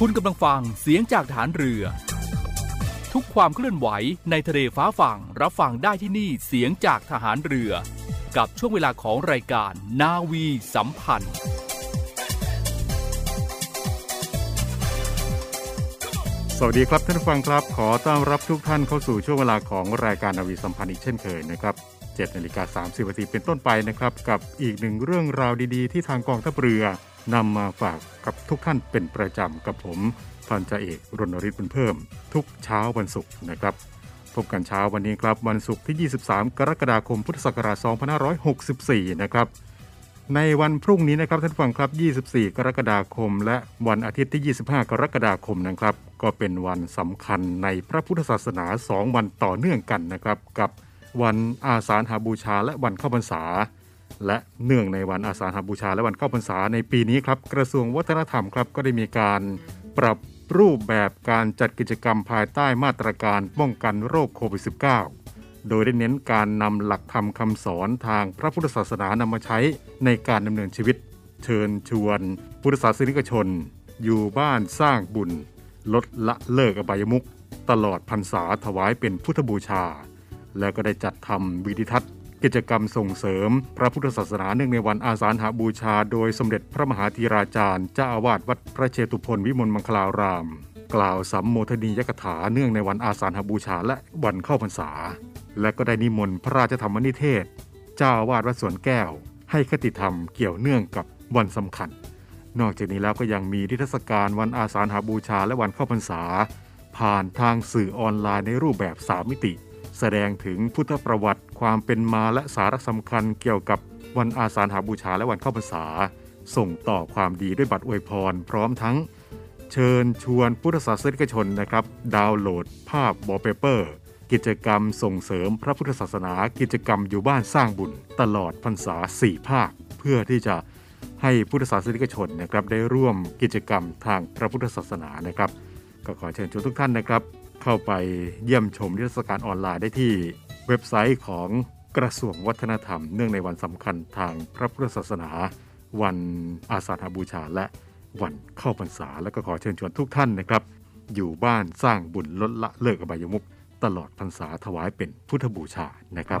คุณกำลังฟังเสียงจากฐานเรือ ทุกความเคลื่อนไหวในทะเลฟ้าฝั่งรับฟังได้ที่นี่เสียงจากทหารเรือ กับช่วงเวลาของรายการนาวีสัมพันธ์ สวัสดีครับท่านผู้ฟังครับ ขอต้อนรับทุกท่านเข้าสู่ช่วงเวลาของรายการนาวีสัมพันธ์อีกเช่นเคยนะครับ7นาฬิกา30นาทีเป็นต้นไปนะครับกับอีกหนึ่งเรื่องราวดีๆ ที่ทางกองทัพเรือ นำมาฝากกับทุกท่านเป็นประจำกับผมพันจ่าเอกรณริศบุญเพิ่ม ทุกเช้าวันศุกร์นะครับ พบกันเช้าวันนี้ครับวันศุกร์ที่ 23 กรกฎาคมพุทธศักราช2564 นะครับ ในวันพรุ่งนี้นะครับท่านฟังครับ 24 กรกฎาคม และวันอาทิตย์ที่ 25 กรกฎาคมนะครับ ก็เป็นวันสำคัญในพระพุทธศาสนา 2 วันต่อเนื่องกันนะครับ กับวันอาสาฬหาบูชาและวันเข้าพรรษา และเนื่องในวันอาสาฬหบูชาและวันเข้าพรรษาในปีนี้ครับกระทรวงวัฒนธรรมครับก็ได้มีการปรับรูปแบบการจัดกิจกรรมภายใต้มาตรการป้องกันโรคโควิด -19 โดยได้เน้นการนำหลักธรรมคำสอนทางพระพุทธศาสนานำมาใช้ในการดำเนินชีวิต เชิญชวนพุทธศาสนิกชน อยู่บ้านสร้างบุญ ลดละเลิกอบายมุขตลอดพรรษาถวายเป็นพุทธบูชา และก็ได้จัดทำวิดิทัศน์ กิจกรรมส่งเสริม พระพุทธศาสนาเนื่องในวันอาสาฬหาบูชา โดยสมเด็จพระมหาธีราจารย์เจ้าอาวาสวัดพระเชตุพนวิมลมังคลาราม กล่าวสัมโมทนียกถาเนื่องในวันอาสาฬหาบูชาและวันเข้าพรรษา และก็ได้นิมนต์พระราชธรรมนิเทศ เจ้าอาวาสวัดสวนแก้ว ให้คติธรรมเกี่ยวเนื่องกับวันสำคัญ นอกจากนี้แล้วก็ยังมีนิทรรศการวันอาสาฬหาบูชาและวันเข้าพรรษา ผ่านทางสื่อออนไลน์ในรูปแบบสามมิติ แสดงถึงพุทธประวัติความเป็นมาและสาระสำคัญเกี่ยวกับวันอาสาฬหาบูชาและวันเข้าพรรษา ส่งต่อความดีด้วยบัตรอวยพร พร้อมทั้ง เชิญชวนพุทธศาสนิกชนนะครับ ดาวน์โหลดภาพวอเปเปอร์ กิจกรรมส่งเสริมพระพุทธศาสนา กิจกรรมอยู่บ้านสร้างบุญ ตลอดพรรษา 4 ภาค เพื่อที่จะให้พุทธศาสนิกชนนะครับได้ร่วมกิจกรรมทางพระพุทธศาสนานะครับ ก็ขอเชิญชวนทุกท่านนะครับ เข้าไปเยี่ยมชมนิทรรศการออนไลน์ได้ที่เว็บไซต์ของกระทรวงวัฒนธรรม เนื่องในวันสำคัญทางพระพุทธศาสนา วันอาสาฬหบูชาและวันเข้าพรรษา และก็ขอเชิญชวนทุกท่านนะครับ อยู่บ้านสร้างบุญลดละเลิกอบายมุขตลอดพรรษาถวายเป็นพุทธบูชานะครับ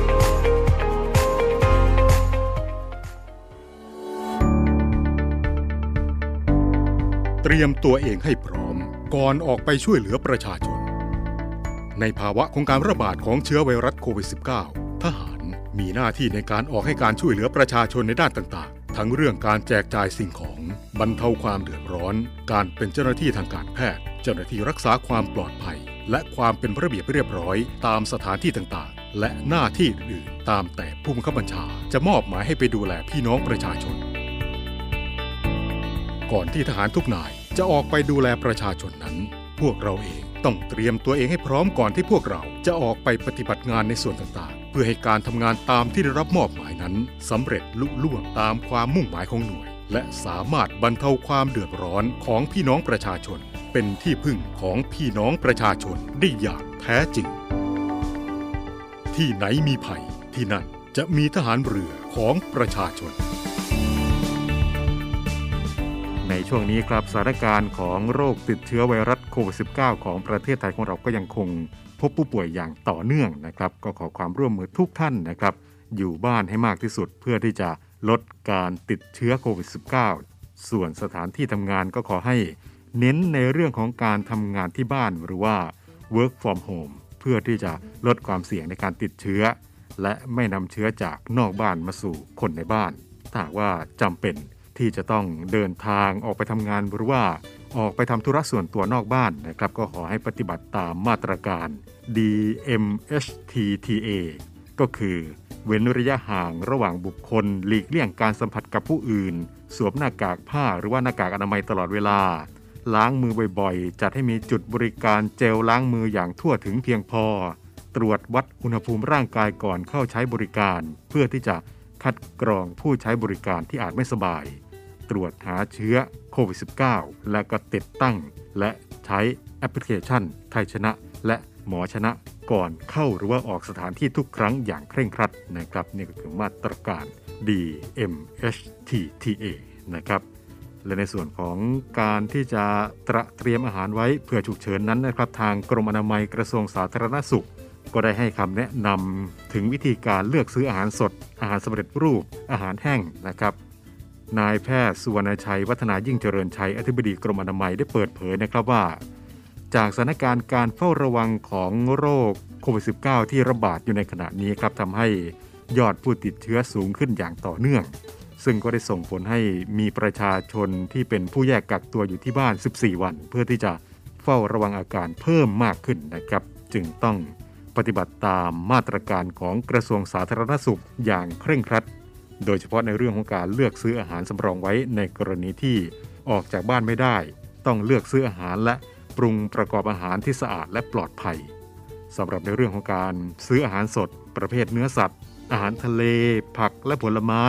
เตรียมตัวเองให้พร้อม ก่อนออกไปช่วยเหลือประชาชน ในภาวะของการระบาดของเชื้อไวรัสโควิด -19 ทหารมีหน้าที่ในการออกให้การช่วยเหลือประชาชนในด้านต่างๆ ทั้งเรื่องการแจกจ่ายสิ่งของ บรรเทาความเดือดร้อน การเป็นเจ้าหน้าที่ทางการแพทย์ เจ้าหน้าที่รักษาความปลอดภัย และความเป็นระเบียบเรียบร้อย ตามสถานที่ต่างๆ และหน้าที่อื่นๆตามแต่ผู้บังคับบัญชาจะมอบหมายให้ไปดูแลพี่น้องประชาชน ก่อนที่ทหารทุกนายจะออกไปดูแลประชาชนนั้น พวกเราเองต้องเตรียมตัวเองให้พร้อมก่อนที่พวกเราจะออกไปปฏิบัติงานในส่วนต่างๆ เพื่อให้การทำงานตามที่ได้รับมอบหมายนั้นสำเร็จลุล่วงตามความมุ่งหมายของหน่วย และสามารถบรรเทาความเดือดร้อนของพี่น้องประชาชน เป็นที่พึ่งของพี่น้องประชาชนได้อย่างแท้จริง ที่ไหนมีภัยที่นั่นจะมีทหารเรือของประชาชน ในช่วงนี้ครับสถานการณ์ของโรคติดเชื้อไวรัสโควิด -19 ของประเทศไทยของเราก็ยังคงพบผู้ป่วยอย่างต่อเนื่องนะครับ ก็ขอความร่วมมือทุกท่านนะครับ อยู่บ้านให้มากที่สุดเพื่อที่จะลดการติดเชื้อโควิด -19 ส่วนสถานที่ทำงานก็ขอให้เน้นในเรื่องของการทำงานที่บ้านหรือว่า work from home เพื่อที่จะลดความเสี่ยงในการติดเชื้อ และไม่นำเชื้อจากนอกบ้านมาสู่คนในบ้านถ้าว่าจำเป็น ที่จะต้องเดินทางออกไปทำงานหรือว่าออกไปทำธุระส่วนตัวนอกบ้านนะครับ ก็ขอให้ปฏิบัติตามมาตรการ DMHTTA ก็คือ เว้นระยะห่างระหว่างบุคคล หลีกเลี่ยงการสัมผัสกับผู้อื่น สวมหน้ากากผ้าหรือว่าหน้ากากอนามัยตลอดเวลา ล้างมือบ่อยๆ จัดให้มีจุดบริการเจลล้างมืออย่างทั่วถึงเพียงพอ ตรวจวัดอุณหภูมิร่างกายก่อนเข้าใช้บริการ เพื่อที่จะ คัดกรองผู้ใช้บริการที่อาจไม่สบาย ตรวจหาเชื้อโควิด -19 และก็ติดตั้ง และใช้แอปพลิเคชัน ไทยชนะ และหมอชนะก่อนเข้าหรือว่าออกสถานที่ทุกครั้งอย่างเคร่งครัดนะครับนี่ก็คือมาตรการ DMHTTA นะครับและในส่วนของการที่จะตระเตรียมอาหารไว้เพื่อฉุกเฉินนั้นนะครับ ทางกรมอนามัยกระทรวงสาธารณสุข ก็ได้ให้คำแนะนำถึงวิธีการเลือกซื้ออาหารสด อาหารสำเร็จรูป อาหารแห้งนะครับนายแพทย์สุวรรณชัย วัฒนายิ่งเจริญชัย อธิบดีกรมอนามัยได้เปิดเผยนะครับว่า จากสถานการณ์การเฝ้าระวังของโรคโควิด -19 ที่ระบาดอยู่ในขณะนี้ครับทำให้ยอดผู้ติดเชื้อสูงขึ้นอย่างต่อเนื่อง ซึ่งก็ได้ส่งผลให้มีประชาชนที่เป็นผู้แยกกักตัวอยู่ที่บ้าน 14 วัน เพื่อที่จะเฝ้าระวังอาการเพิ่มมากขึ้นนะครับ จึงต้อง ปฏิบัติตามมาตรการของกระทรวงสาธารณสุขอย่างเคร่งครัด โดยเฉพาะในเรื่องของการเลือกซื้ออาหารสำรองไว้ในกรณีที่ออกจากบ้านไม่ได้ ต้องเลือกซื้ออาหารและปรุงประกอบอาหารที่สะอาดและปลอดภัยสำหรับในเรื่องของการซื้ออาหารสด ประเภทเนื้อสัตว์ อาหารทะเล ผักและผลไม้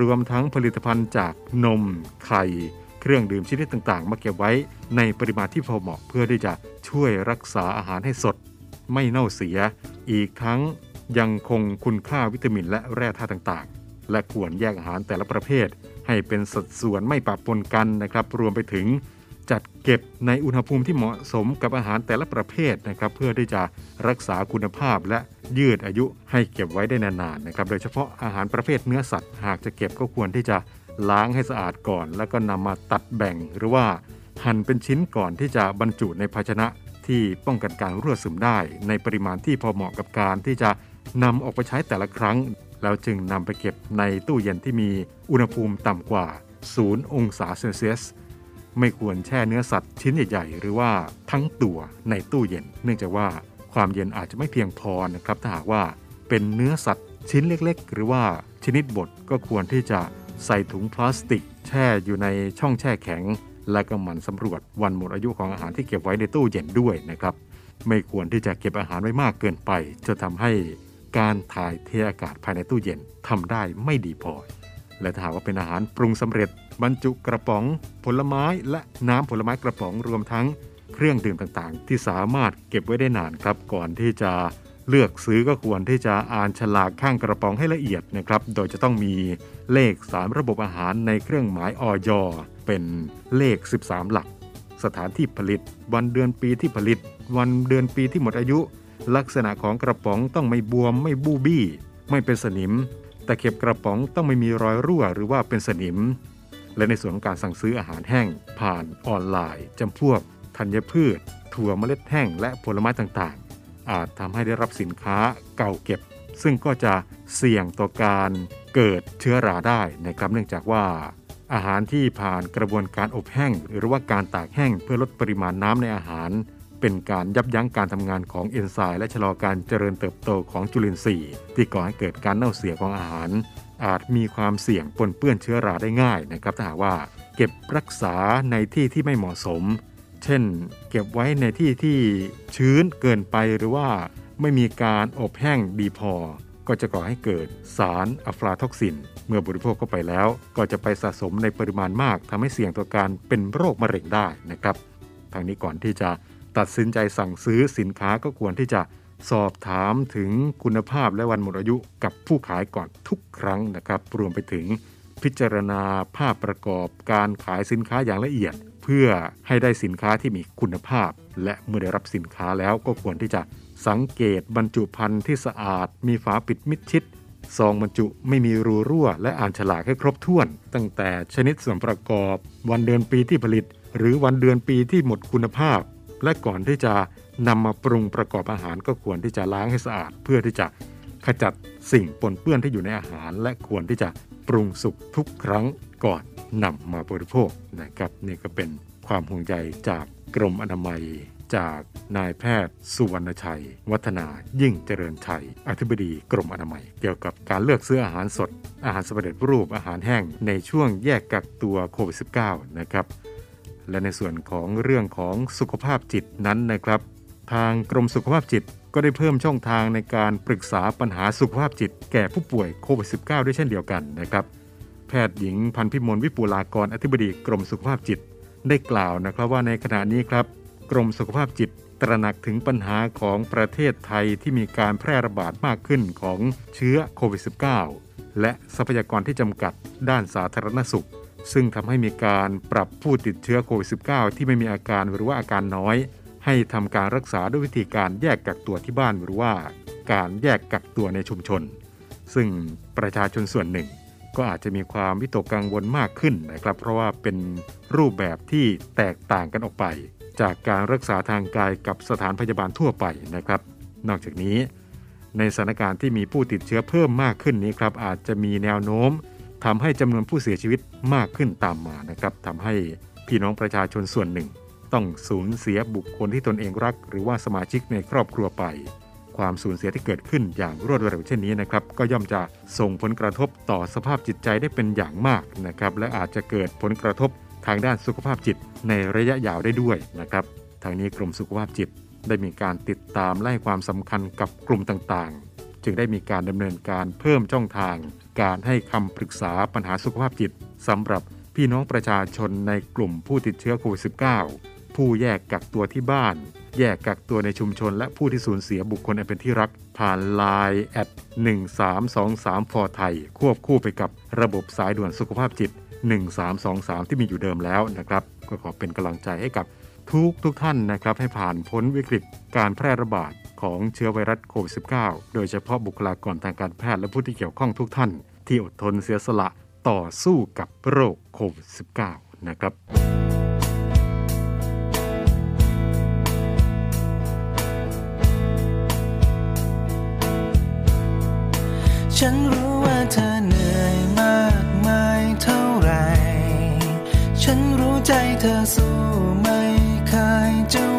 รวมทั้งผลิตภัณฑ์จากนม ไข่ เครื่องดื่มชนิดต่างๆ มาเก็บไว้ในปริมาณที่พอเหมาะเพื่อที่จะช่วยรักษาอาหารให้สด ไม่เน่าเสีย อีกทั้งยังคงคุณค่าวิตามินและแร่ธาตุต่างๆ และควรแยกอาหารแต่ละประเภท ให้เป็นสัดส่วนไม่ปะปนกันนะครับ รวมไปถึงจัดเก็บในอุณหภูมิที่เหมาะสมกับอาหารแต่ละประเภทนะครับ เพื่อที่จะรักษาคุณภาพและยืดอายุให้เก็บไว้ได้นานๆนะครับ โดยเฉพาะอาหารประเภทเนื้อสัตว์ หากจะเก็บก็ควรที่จะล้างให้สะอาดก่อน แล้วก็นำมาตัดแบ่งหรือว่าหั่นเป็นชิ้นก่อนที่จะบรรจุในภาชนะ ที่ป้องกันการรั่วซึมได้ ในปริมาณที่พอเหมาะกับการที่จะนำออกไปใช้แต่ละครั้ง แล้วจึงนำไปเก็บในตู้เย็นที่มีอุณหภูมิต่ำกว่า 0 องศาเซลเซียส ไม่ควรแช่เนื้อสัตว์ชิ้นใหญ่ๆ หรือว่าทั้งตัวในตู้เย็น เนื่องจากว่าความเย็นอาจจะไม่เพียงพอนะครับถ้าหากว่าเป็นเนื้อสัตว์ชิ้นเล็กๆ หรือว่าชนิดบดก็ควรที่จะใส่ถุงพลาสติก แช่อยู่ในช่องแช่แข็ง และก็หมั่นสำรวจวันหมดอายุของอาหารที่เก็บไว้ในตู้เย็นด้วยนะครับ ไม่ควรที่จะเก็บอาหารไว้มากเกินไปจะทำให้การถ่ายเทอากาศภายในตู้เย็นทำได้ไม่ดีพอ และถ้าหากว่าเป็นอาหารปรุงสำเร็จ บรรจุกระป๋อง ผลไม้และน้ำผลไม้กระป๋องรวมทั้งเครื่องดื่มต่างๆ ที่สามารถเก็บไว้ได้นานครับ ก่อนที่จะเลือกซื้อก็ควรที่จะอ่านฉลากข้างกระป๋องให้ละเอียดนะครับ โดยจะต้องมีเลขสามระบบอาหารในเครื่องหมายออย เป็นเลข 13 หลัก สถานที่ผลิต วันเดือนปีที่ผลิต วันเดือนปีที่หมดอายุ ลักษณะของกระป๋องต้องไม่บวม ไม่บูบี้ ไม่เป็นสนิม แต่เข็บกระป๋องต้องไม่มีรอยรั่วหรือว่าเป็นสนิม และในส่วนของการสั่งซื้ออาหารแห้ง ผ่านออนไลน์จำพวกธัญพืช ถั่วเมล็ดแห้งและผลไม้ต่างๆ อาจทำให้ได้รับสินค้าเก่าเก็บ ซึ่งก็จะเสี่ยงต่อการเกิดเชื้อราได้นะครับเนื่องจากว่า อาหารที่ผ่านกระบวนการอบแห้ง หรือว่าการตากแห้งเพื่อลดปริมาณน้ำในอาหาร เป็นการยับยั้งการทำงานของเอนไซม์และชะลอการเจริญเติบโตของจุลินทรีย์ที่ก่อให้เกิดการเน่าเสียของอาหาร อาจมีความเสี่ยงปนเปื้อนเชื้อราได้ง่ายนะครับถ้าหากว่า เก็บรักษาในที่ที่ไม่เหมาะสม เช่น เก็บไว้ในที่ที่ชื้นเกินไปหรือว่าไม่มีการอบแห้งดีพอ ก็จะก่อให้เกิดสารอะฟลาท็อกซิน เมื่อบริโภคเข้าไปแล้ว ก็จะไปสะสมในปริมาณมากทำให้เสี่ยงต่อการเป็นโรคมะเร็งได้นะครับ ทางนี้ก่อนที่จะตัดสินใจสั่งซื้อสินค้าก็ควรที่จะสอบถามถึงคุณภาพและวันหมดอายุกับผู้ขายก่อนทุกครั้งนะครับ รวมไปถึงพิจารณาภาพประกอบการขายสินค้าอย่างละเอียด เพื่อให้ได้สินค้าที่มีคุณภาพ และเมื่อได้รับสินค้าแล้วก็ควรที่จะสังเกตบรรจุภัณฑ์ที่สะอาด มีฝาปิดมิดชิด ซองบรรจุไม่มีรูรั่ว และอ่านฉลากให้ครบถ้วน ตั้งแต่ชนิดส่วนประกอบ วันเดือนปีที่ผลิต หรือวันเดือนปีที่หมดคุณภาพ และก่อนที่จะนำมาปรุงประกอบอาหารก็ควรที่จะล้างให้สะอาด เพื่อที่จะขจัดสิ่งปนเปื้อนที่อยู่ในอาหาร และควรที่จะปรุงสุกทุกครั้งก่อนนำมาบริโภคนะครับนี่ก็เป็นความห่วงใยจากกรมอนามัย จากนายแพทย์สุวรรณชัย วัฒนายิ่งเจริญชัย อธิบดีกรมอนามัย เกี่ยวกับการเลือกซื้ออาหารสด อาหารสำเร็จรูปอาหารแห้งในช่วงแยกกักตัวโควิด -19 นะครับและในส่วนของเรื่องของสุขภาพจิตนั้นนะครับ ทางกรมสุขภาพจิตก็ได้เพิ่มช่องทางในการปรึกษาปัญหาสุขภาพจิต แก่ผู้ป่วยโควิด -19 ด้วยเช่นเดียวกันนะครับ แพทย์หญิงพันพิมลวิปูลากรอธิบดีกรมสุขภาพจิต ได้กล่าวนะครับว่าในขณะนี้ครับ กรมสุขภาพจิตตระหนักถึงปัญหาของประเทศไทยที่มีการแพร่ระบาดมากขึ้นของเชื้อโควิด -19 และทรัพยากรที่จำกัดด้านสาธารณสุข ซึ่งทำให้มีการปรับผู้ติดเชื้อโควิด -19 ที่ไม่มีอาการหรือว่าอาการน้อย ให้ทำการรักษาด้วยวิธีการแยกกักตัวที่บ้านหรือว่า การแยกกักตัวในชุมชน ซึ่งประชาชนส่วนหนึ่ง ก็อาจจะมีความวิตกกังวลมากขึ้นนะครับ เพราะว่าเป็นรูปแบบที่แตกต่างกันออกไป จากการรักษาทางกายกับสถานพยาบาลทั่วไปนะครับ นอกจากนี้ ในสถานการณ์ที่มีผู้ติดเชื้อเพิ่มมากขึ้นนี้ครับอาจจะมีแนวโน้มทำให้จำนวนผู้เสียชีวิตมากขึ้นตามมานะครับทำให้พี่น้องประชาชนส่วนหนึ่ง ต้องสูญเสียบุคคลที่ตนเองรัก หรือว่าสมาชิกในครอบครัวไป ความสูญเสียที่เกิดขึ้นอย่างรวดเร็วเช่นนี้นะครับก็ย่อมจะส่งผลกระทบต่อสภาพจิตใจได้เป็นอย่างมากนะครับและอาจจะเกิดผลกระทบ ทางด้านสุขภาพจิตในระยะยาวได้ด้วยนะครับ ทางนี้กรมสุขภาพจิตได้มีการติดตามและให้ความสำคัญกับกลุ่มต่างๆ จึงได้มีการดำเนินการเพิ่มช่องทาง การให้คำปรึกษาปัญหาสุขภาพจิตสำหรับพี่น้องประชาชนในกลุ่มผู้ติดเชื้อโควิด -19 ผู้แยกกักตัวที่บ้าน แยกกักตัวในชุมชน และผู้ที่สูญเสียบุคคลอันเป็นที่รัก ผ่าน Line แอด1323 for ไทย ควบคู่ไปกับระบบสายด่วนสุขภาพจิต 1323 ที่มีอยู่เดิมแล้วนะครับก็ขอเป็นกำลังใจให้กับทุกทุกท่านนะครับให้ผ่านพ้นวิกฤตการแพร่ระบาดของเชื้อไวรัสโควิด -19 โดยเฉพาะบุคลากรทางการแพทย์และผู้ที่เกี่ยวข้องทุกท่าน ที่อดทนเสียสละต่อสู้กับโรคโควิด -19 นะครับฉันรู้ ใจเธอสู้ไม่เคยจะ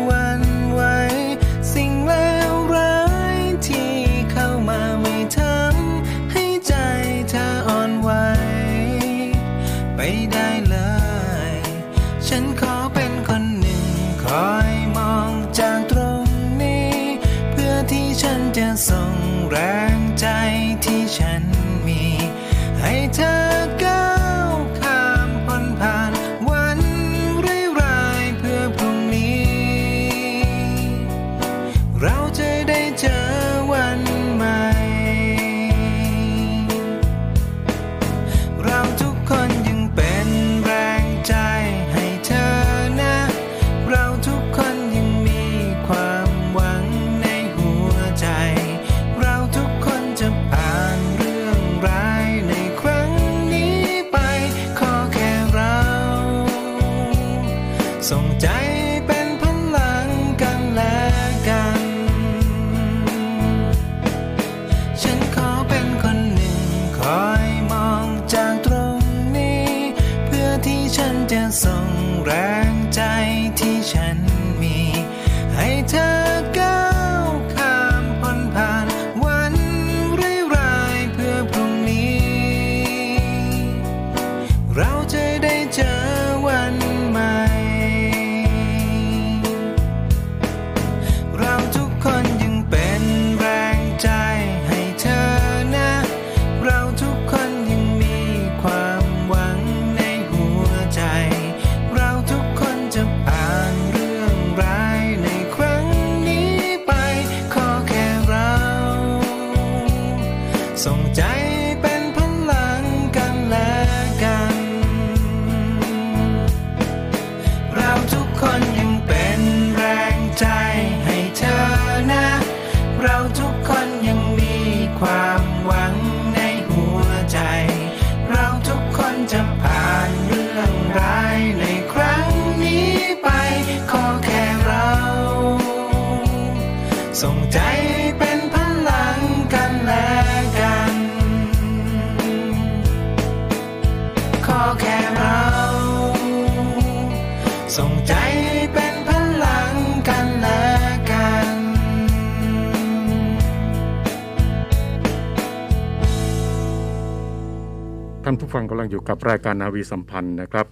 ฟังกำลังอยู่กับรายการนาวีสัมพันธ์นะครับ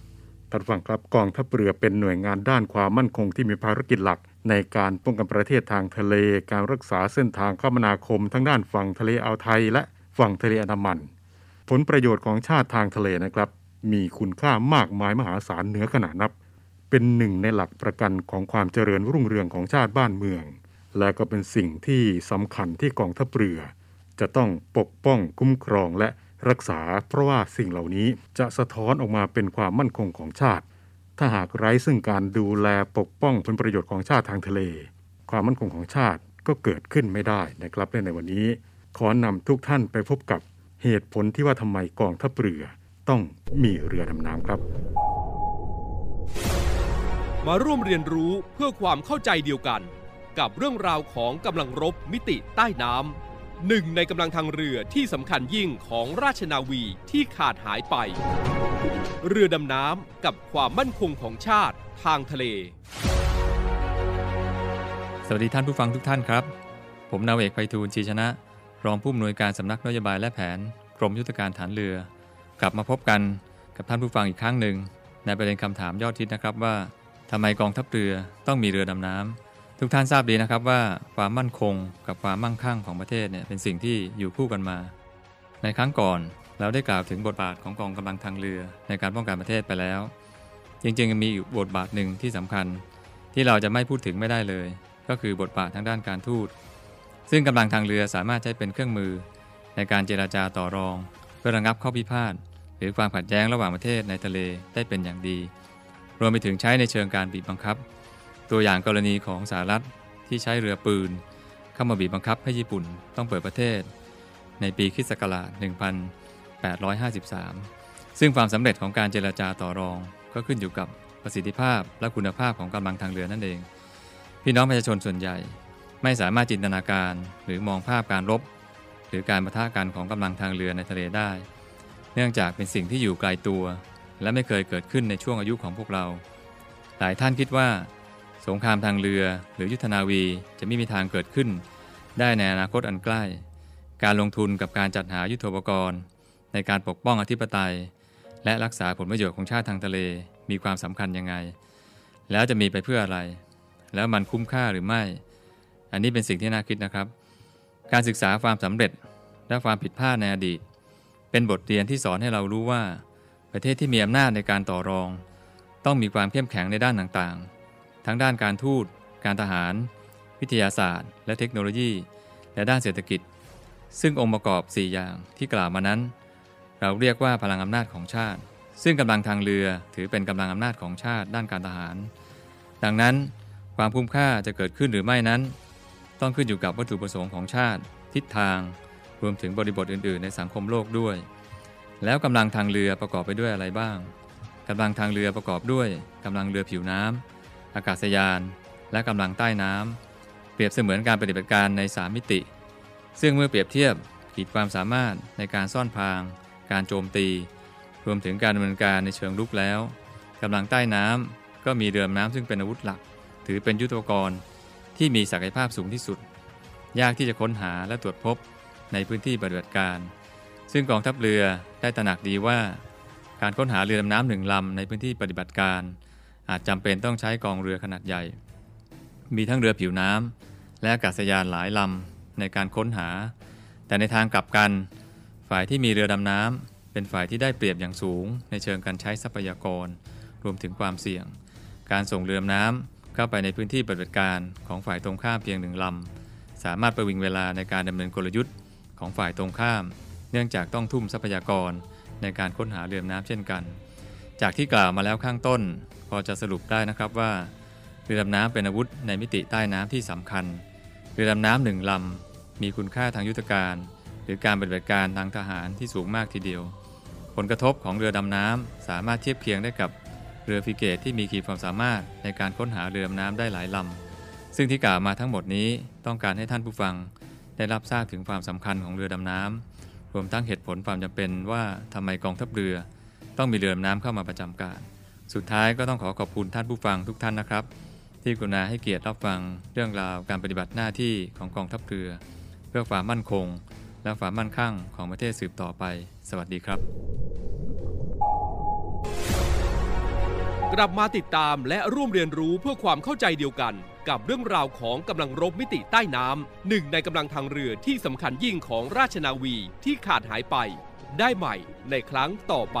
ท่านฟังครับกองทัพเรือเป็นหน่วยงานด้านความมั่นคงที่มีภารกิจหลัก ในการป้องกันประเทศทางทะเล การรักษาเส้นทางคมนาคม ทั้งด้านฝั่งทะเลอ่าวไทย และฝั่งทะเลอันดามัน ผลประโยชน์ของชาติทางทะเลนะครับ มีคุณค่ามากมายมหาศาลเหนือขนานับ เป็นหนึ่งในหลักประกันของความเจริญรุ่งเรืองของชาติบ้านเมือง และก็เป็นสิ่งที่สำคัญที่กองทัพเรือ จะต้องปกป้องคุ้มครองและ รักษา เพราะว่าสิ่งเหล่านี้จะสะท้อนออกมาเป็นความมั่นคงของชาติ ถ้าหากไร้ซึ่งการดูแลปกป้องผลประโยชน์ของชาติทางทะเล ความมั่นคงของชาติก็เกิดขึ้นไม่ได้นะครับและในวันนี้ ขอนำทุกท่านไปพบกับเหตุผลที่ว่าทำไมกองทัพเรือต้องมีเรือดำน้ำครับ มาร่วมเรียนรู้เพื่อความเข้าใจเดียวกัน กับเรื่องราวของกำลังรบมิติใต้น้ำ หนึ่งในกำลังทางเรือที่สำคัญยิ่งของราชนาวีที่ขาดหายไป เรือดำน้ำกับความมั่นคงของชาติทางทะเล สวัสดีท่านผู้ฟังทุกท่านครับ ผมนาวเอกไพฑูรย์ชีชนะ รองผู้อำนวยการสำนักนโยบายและแผน กรมยุทธการฐานเรือ กลับมาพบกันกับท่านผู้ฟังอีกครั้งหนึ่ง ในประเด็นคำถามยอดทิศนะครับว่าทำไมกองทัพเรือต้องมีเรือดำน้ำ ทุกท่านทราบดีนะครับว่าความมั่นคงกับความมั่งคั่งของประเทศเนี่ยเป็นสิ่งที่อยู่คู่กันมา ในครั้งก่อนเราได้กล่าวถึงบทบาทของกองกำลังทางเรือในการป้องกันประเทศไปแล้ว จริงๆมีอีกบทบาทหนึ่งที่สำคัญ ที่เราจะไม่พูดถึงไม่ได้เลย ก็คือบทบาททางด้านการทูตซึ่งกำลังทางเรือสามารถใช้เป็นเครื่องมือ ในการเจราจาต่อรอง เพื่อระงับข้อพิพาทหรือความขัดแย้งระหว่างประเทศในทะเลได้เป็นอย่างดี รวมไปถึงใช้ในเชิงการบีบบังคับ ตัวอย่างกรณีของสหรัฐที่ใช้เรือปืน เข้ามาบีบบังคับให้ญี่ปุ่นต้องเปิดประเทศ ในปีคริสต์ศักราช1853 ซึ่งความสำเร็จของการเจราจาต่อรอง ก็ขึ้นอยู่กับประสิทธิภาพและคุณภาพของกำลังทางเรือนั่นเอง พี่น้องประชาชนส่วนใหญ่ ไม่สามารถจินตนาการหรือมองภาพการรบ หรือการประทะกันของกำลังทางเรือในทะเลได้ เนื่องจากเป็นสิ่งที่อยู่ไกลตัว และไม่เคยเกิดขึ้นในช่วงอายุของพวกเรา หลายท่านคิดว่า สงครามทางเรือหรือยุทธนาวีจะไม่มีทางเกิดขึ้น ได้ในอนาคตอันใกล้ การลงทุนกับการจัดหายุทโธปกรณ์ ในการปกป้องอธิปไตย และรักษาผลประโยชน์ของชาติทางทะเลมีความสำคัญยังไง แล้วจะมีไปเพื่ออะไร แล้วมันคุ้มค่าหรือไม่ อันนี้เป็นสิ่งที่น่าคิดนะครับ การศึกษาความสำเร็จและความผิดพลาดในอดีต เป็นบทเรียนที่สอนให้เรารู้ว่า ประเทศที่มีอำนาจในการต่อรอง ต้องมีความเข้มแข็งในด้านต่างๆ ทั้งด้านการทูต การทหาร วิทยาศาสตร์ และเทคโนโลยี และด้านเศรษฐกิจ ซึ่งองค์ประกอบ 4 อย่างที่กล่าวมานั้น เราเรียกว่าพลังอำนาจของชาติ ซึ่งกำลังทางเรือถือเป็นกำลังอำนาจของชาติด้านการทหาร ดังนั้นความคุ้มค่าจะเกิดขึ้นหรือไม่นั้น ต้องขึ้นอยู่กับวัตถุประสงค์ของชาติ ทิศทาง รวมถึงบริบทอื่น ๆ ในสังคมโลกด้วย แล้วกำลังทางเรือประกอบไปด้วยอะไรบ้างกำลังทางเรือประกอบด้วยกำลังเรือผิวน้ำ อากาศยาน และกำลังใต้น้ำเปรียบเสมือนการปฏิบัติการใน 3 มิติ ซึ่งเมื่อเปรียบเทียบขีดความสามารถในการซ่อนพราง การโจมตี รวมถึงการดำเนินการในเชิงรุกแล้วกำลังใต้น้ำก็มีเรือดำน้ำซึ่งเป็นอาวุธหลัก ถือเป็นยุทธปกรณ์ที่มีศักยภาพสูงที่สุด ยากที่จะค้นหาและตรวจพบในพื้นที่ปฏิบัติการ ซึ่งกองทัพเรือได้ตระหนักดีว่า การค้นหาเรือดำน้ำหนึ่งลำในพื้นที่ปฏิบัติการ อาจจำเป็นต้องใช้กองเรือขนาดใหญ่ มีทั้งเรือผิวน้ำและอากาศยานหลายลำในการค้นหา แต่ในทางกลับกัน ฝ่ายที่มีเรือดำน้ำเป็นฝ่ายที่ได้เปรียบอย่างสูง ในเชิงการใช้ทรัพยากร รวมถึงความเสี่ยง การส่งเรือดำน้ำเข้าไปในพื้นที่ปฏิบัติการของฝ่ายตรงข้ามเพียงหนึ่งลำสามารถประวิงเวลาในการดำเนินกลยุทธ์ของฝ่ายตรงข้าม เนื่องจากต้องทุ่มทรัพยากรในการค้นหาเรือดำน้ำเช่นกัน จากที่กล่าวมาแล้วข้างต้น พอจะสรุปได้นะครับว่า เรือดำน้ำเป็นอาวุธในมิติใต้น้ำที่สำคัญ เรือดำน้ำหนึ่งลำมีคุณค่าทางยุทธการ หรือการปฏิบัติการทางทหารที่สูงมากทีเดียว ผลกระทบของเรือดำน้ำสามารถเทียบเคียงได้กับเรือฟิเกตที่มีขีดความสามารถในการค้นหาเรือดำน้ำได้หลายลำซึ่งที่กล่าวมาทั้งหมดนี้ต้องการให้ท่านผู้ฟัง ได้รับทราบถึงความสำคัญของเรือดำน้ำรวมทั้งเหตุผลความจำเป็นว่าทำไมกองทัพเรือ ต้องมีเรือดำน้ำเข้ามาประจำการ สุดท้ายก็ต้องขอขอบคุณท่านผู้ฟังทุกท่านนะครับ ที่กรุณาให้เกียรติรับฟังเรื่องราวการปฏิบัติหน้าที่ของกองทัพเรือ เพื่อความมั่นคง และความมั่นคั่งของประเทศสืบต่อไป สวัสดีครับ กลับมาติดตามและร่วมเรียนรู้เพื่อความเข้าใจเดียวกันกับเรื่องราวของกำลังรบมิติใต้น้ำหนึ่งในกำลังทางเรือที่สำคัญยิ่งของราชนาวีที่ขาดหายไป ได้ใหม่ในครั้งต่อไป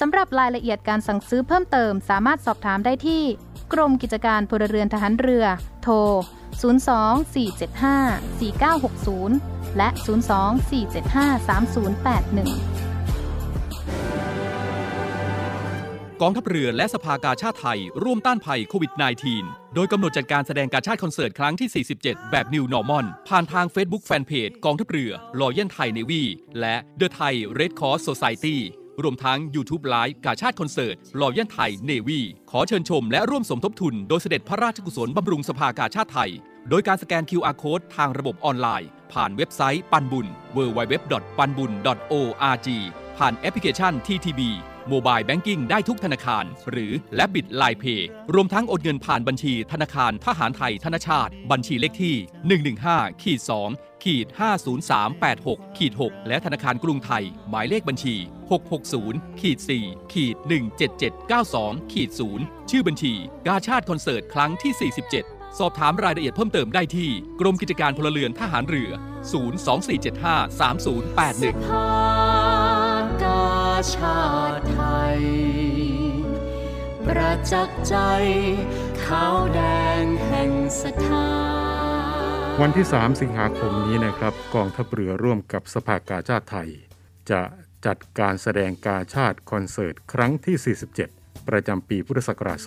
สำหรับรายละเอียดการสั่งซื้อเพิ่มเติมสามารถสอบถามได้ที่ กรมกิจการพลเรือนทหารเรือ โทร 024754960 และ 024753081กองทัพเรือและสภากาชาติไทย ร่วมต้านภัยโควิด -19 โดยกำหนดจัดการแสดงการชาติคอนเสิร์ตครั้งที่ 47 แบบ New Normal ผ่านทาง Facebook Fanpage กองทัพเรือ Royal Thai Navy และ The Thai Red Cross Society รวมทั้ง YouTube Live กาชาดคอนเสิร์ต Royal Thai Navy ขอเชิญชมและร่วมสมทบทุน โดยเสด็จพระราชกุศลบำรุงสภากาชาดไทย โดยการสแกน QR Code ทางระบบออนไลน์ ผ่านเว็บไซต์ปันบุญ www.panbun.org ผ่านแอปพลิเคชัน TTB mobile banking ได้ทุกธนาคาร หรือ Rabbit LINE Pay รวมทั้งโอนเงินผ่านบัญชีธนาคารทหารไทยธนชาติ บัญชีเลขที่ 115ขีด2ขีด50386ขีด6และธนาคารกรุงไทย หมายเลขบัญชี 660ขีด4ขีด17792ขีด0ชื่อบัญชี กาชาติคอนเสิร์ตครั้งที่ 47สอบถามรายละเอียดเพิ่มเติมได้ที่ กรมกิจการพลเรือนทหารเรือ 024753081ภากา ชาติไทย ประจักษ์ใจขาวแดงแห่งศรัทธาวันที่ 3 สิงหาคมนี้นะครับ กองทัพเรือร่วมกับสภากาชาติไทย จะจัดการแสดงกาชาติคอนเสิร์ตครั้งที่ 47 ประจำปีพุทธศักราช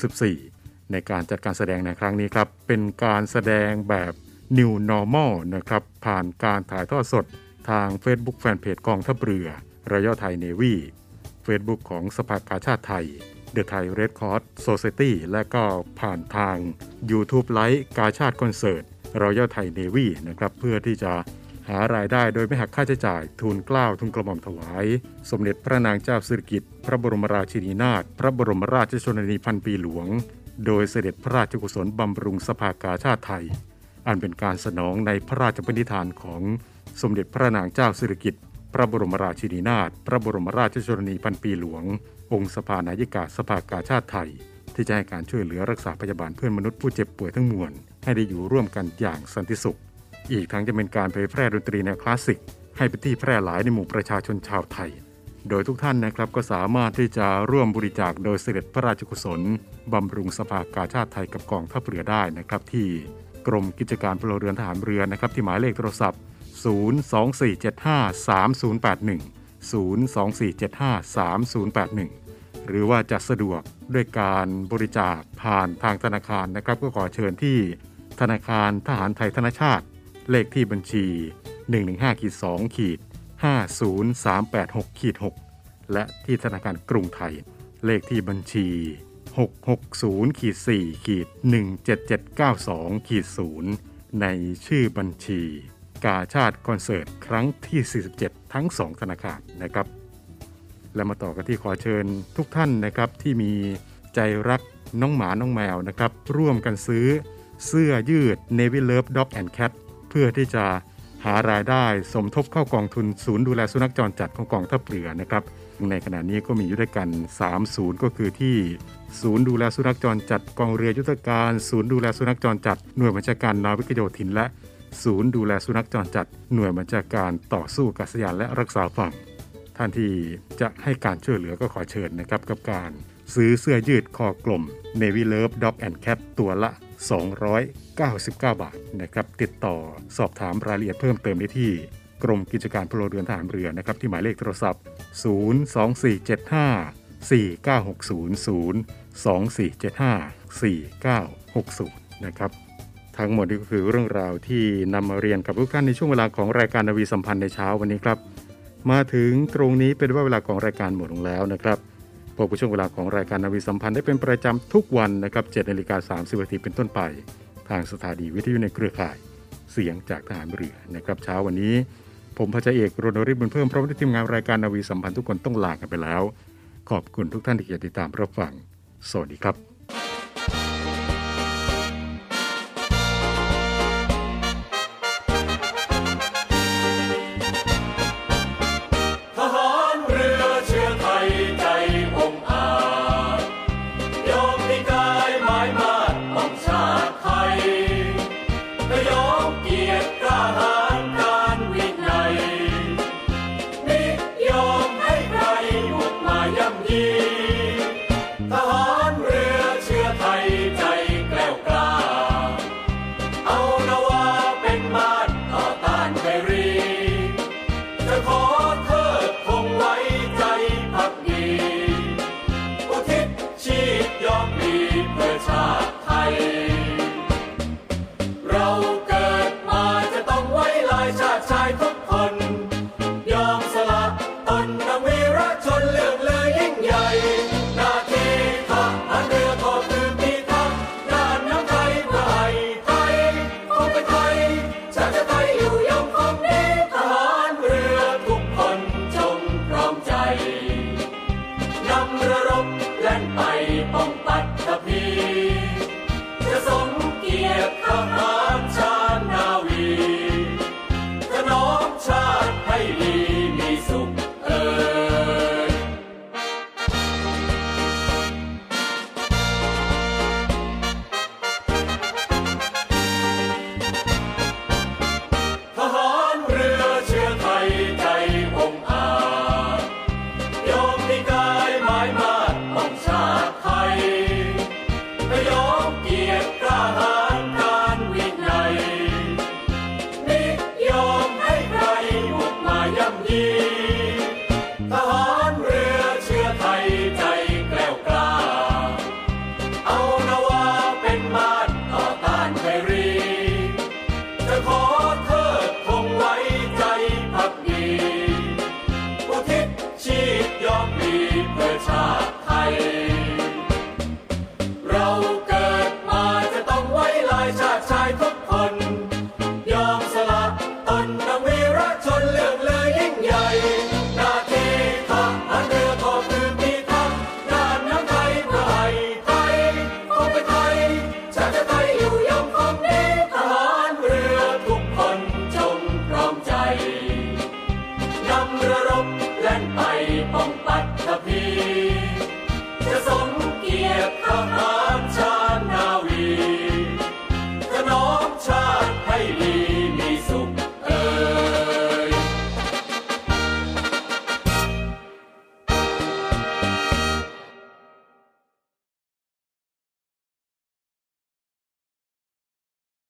2564 ในการจัดการแสดงในครั้งนี้ครับ เป็นการแสดงแบบ New Normal นะครับ ผ่านการถ่ายทอดสดทาง Facebook Fanpage กองทัพเรือ รย a ไทยเนวี Facebook ของสภากาชาติไทย The Thai Red Cross Society และก็ผ่านทาง YouTube ไลฟ์กาชาติคอนเสิร์ตรอยัลไทยเนวีนะครับเพื่อที่จะหารายได้โดยไม่หักค่าใช้จ่าย ทุนกล้าวทุนกระหม่อมถวาย สมเด็จพระนางเจ้าสิริกิติ์พระบรมราชินีนาถพระบรมราชชนนีพันปีหลวง โดยเสด็จพระราชกุศลบำรุงสภากาชาติไทย อันเป็นการสนองในพระราชปณิธานของสมเด็จพระนางเจ้าสิริกิติ์ ระบรมราชินีนาถพระบรมราชชนนีพันปีหลวง องค์สภานายิกาสภากาชาติไทย ที่จะให้การช่วยเหลือรักษาพยาบาลเพื่อนมนุษย์ผู้เจ็บป่วยทั้งมวล ให้ได้อยู่ร่วมกันอย่างสันติสุข อีกทั้งจะเป็นการเผยแพร่ดนตรีแนวคลาสสิก ให้เป็นที่แพร่หลายในหมู่ประชาชนชาวไทย โดยทุกท่านนะครับก็สามารถที่จะร่วมบริจาคโดยเสด็จพระราชกุศลบำรุงสภากาชาติไทยกับกองทัพเรือได้นะครับที่กรมกิจการพลเรือนทหารเรือนะครับที่หมายเลขโทรศัพท์ 024753081 024753081 หรือว่าจะสะดวกด้วยการบริจาคผ่านทางธนาคารนะครับ ก็ขอเชิญที่ธนาคารทหารไทยธนชาติ เลขที่บัญชี 115ขีด2ขีด50386ขีด6และที่ธนาคารกรุงไทย เลขที่บัญชี 660ขีด4ขีด17792ขีด0ในชื่อบัญชี กาชาติคอนเสิร์ตครั้งที่ 47 ทั้ง 2 ธนาคารนะครับ และมาต่อกันที่ขอเชิญทุกท่านนะครับที่มีใจรักน้องหมาน้องแมวนะครับ ร่วมกันซื้อเสื้อยืด Navy Love Dog and Cat เพื่อที่จะหารายได้สมทบเข้ากองทุนศูนย์ดูแลสุนัขจรจัดของกองทัพเรือนะครับ ในขณะนี้ก็มีอยู่ด้วยกัน 3 ศูนย์ก็คือที่ศูนย์ดูแลสุนัขจรจัดกองเรือยุทธการ ศูนย์ดูแลสุนัขจรจัดหน่วยบัญชาการนาวิกโยธินและ ศูนย์ดูแลสุนัขจรจัดหน่วยบัญชาการต่อสู้กาศยานและรักษาฝั่ง ท่านที่จะให้การช่วยเหลือก็ขอเชิญนะครับ กับการซื้อเสื้อยืดคอกลม Navy Love Dog and Cat ตัวละ 299 บาทนะครับ ติดต่อสอบถามรายละเอียดเพิ่มเติมได้ที่ กรมกิจการพลเรือนทหารเรือนะครับ ที่หมายเลขโทรศัพท์ 02475 4960 02475 4960 นะครับ ทั้งหมดนี้ก็คือเรื่องราวที่นำมาเรียนกับทุกท่านในช่วงเวลาของรายการนาวีสัมพันธ์ในเช้าวันนี้ครับ มาถึงตรงนี้เป็นว่าเวลาของรายการหมดลงแล้วนะครับพบกับช่วงเวลาของรายการนาวีสัมพันธ์ได้เป็นประจำทุกวันนะครับ7นาฬิกา30นาทีเป็นต้นไป ทางสถานีวิทยุในเครือข่าย เสียงจากทหารเรือนะครับเช้าวันนี้ ผมพัชเอกรณริบุญเพิ่มพร้อมด้วยทีมงานรายการนาวีสัมพันธ์ทุกคนต้องลากันไปแล้ว ขอบคุณทุกท่านที่ติดตามรับฟังสวัสดีครับ